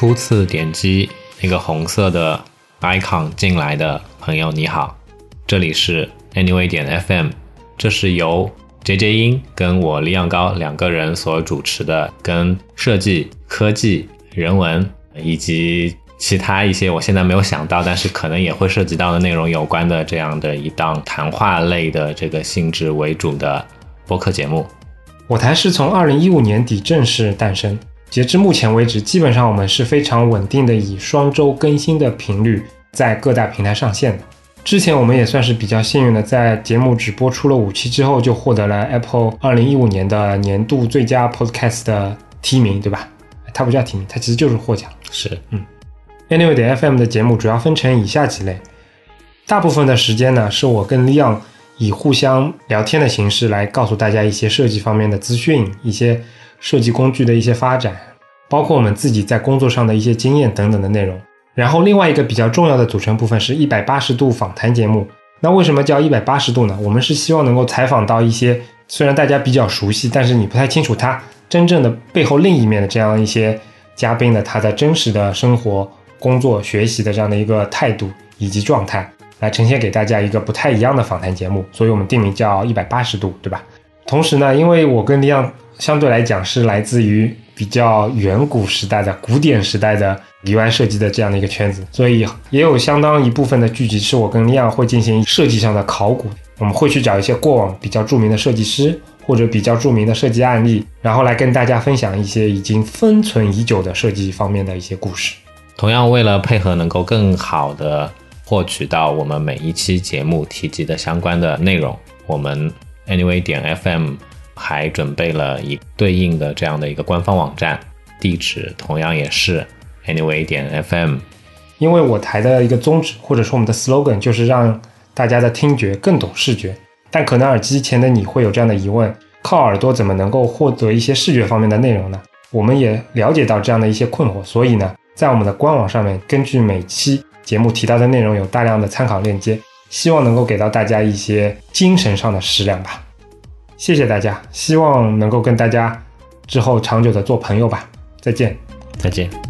初次点击那个红色的 icon 进来的朋友，你好，这里是 Anyway 点 FM，这是由 JJ 音跟我李阳高两个人所主持的，跟设计、科技、人文以及其他一些我现在没有想到，但是可能也会涉及到的内容有关的这样的一档谈话类的这个性质为主的播客节目。我台是从二零一五年底正式诞生。截至目前为止，基本上我们是非常稳定的，以双周更新的频率在各大平台上线的。之前我们也算是比较幸运的，在节目只播出了五期之后，就获得了 Apple 二零一五年的年度最佳 Podcast 的提名，对吧？它不叫提名，它其实就是获奖。是，嗯。Anyway 的 FM 的节目主要分成以下几类，大部分的时间呢，是我跟 Leon 以互相聊天的形式来告诉大家一些设计方面的资讯，一些。设计工具的一些发展，包括我们自己在工作上的一些经验等等的内容。然后另外一个比较重要的组成部分是一百八十度访谈节目。那为什么叫一百八十度呢？我们是希望能够采访到一些虽然大家比较熟悉，但是你不太清楚他真正的背后另一面的这样一些嘉宾的他的真实的生活、工作、学习的这样的一个态度以及状态，来呈现给大家一个不太一样的访谈节目。所以我们定名叫一百八十度，对吧？同时呢，因为我跟李阳。相对来讲是来自于比较远古时代的古典时代的 UI 设计的这样的一个圈子，所以也有相当一部分的剧集是我跟利亚会进行设计上的考古。我们会去找一些过往比较著名的设计师或者比较著名的设计案例，然后来跟大家分享一些已经封存已久的设计方面的一些故事。同样，为了配合能够更好的获取到我们每一期节目提及的相关的内容，我们 Anyway 点 FM。还准备了一对应的这样的一个官方网站，地址同样也是 anyway 点 fm。因为我台的一个宗旨或者说我们的 slogan 就是让大家的听觉更懂视觉，但可能耳机前的你会有这样的疑问：靠耳朵怎么能够获得一些视觉方面的内容呢？我们也了解到这样的一些困惑，所以呢，在我们的官网上面，根据每期节目提到的内容有大量的参考链接，希望能够给到大家一些精神上的食粮吧。谢谢大家，希望能够跟大家之后长久的做朋友吧。再见，再见。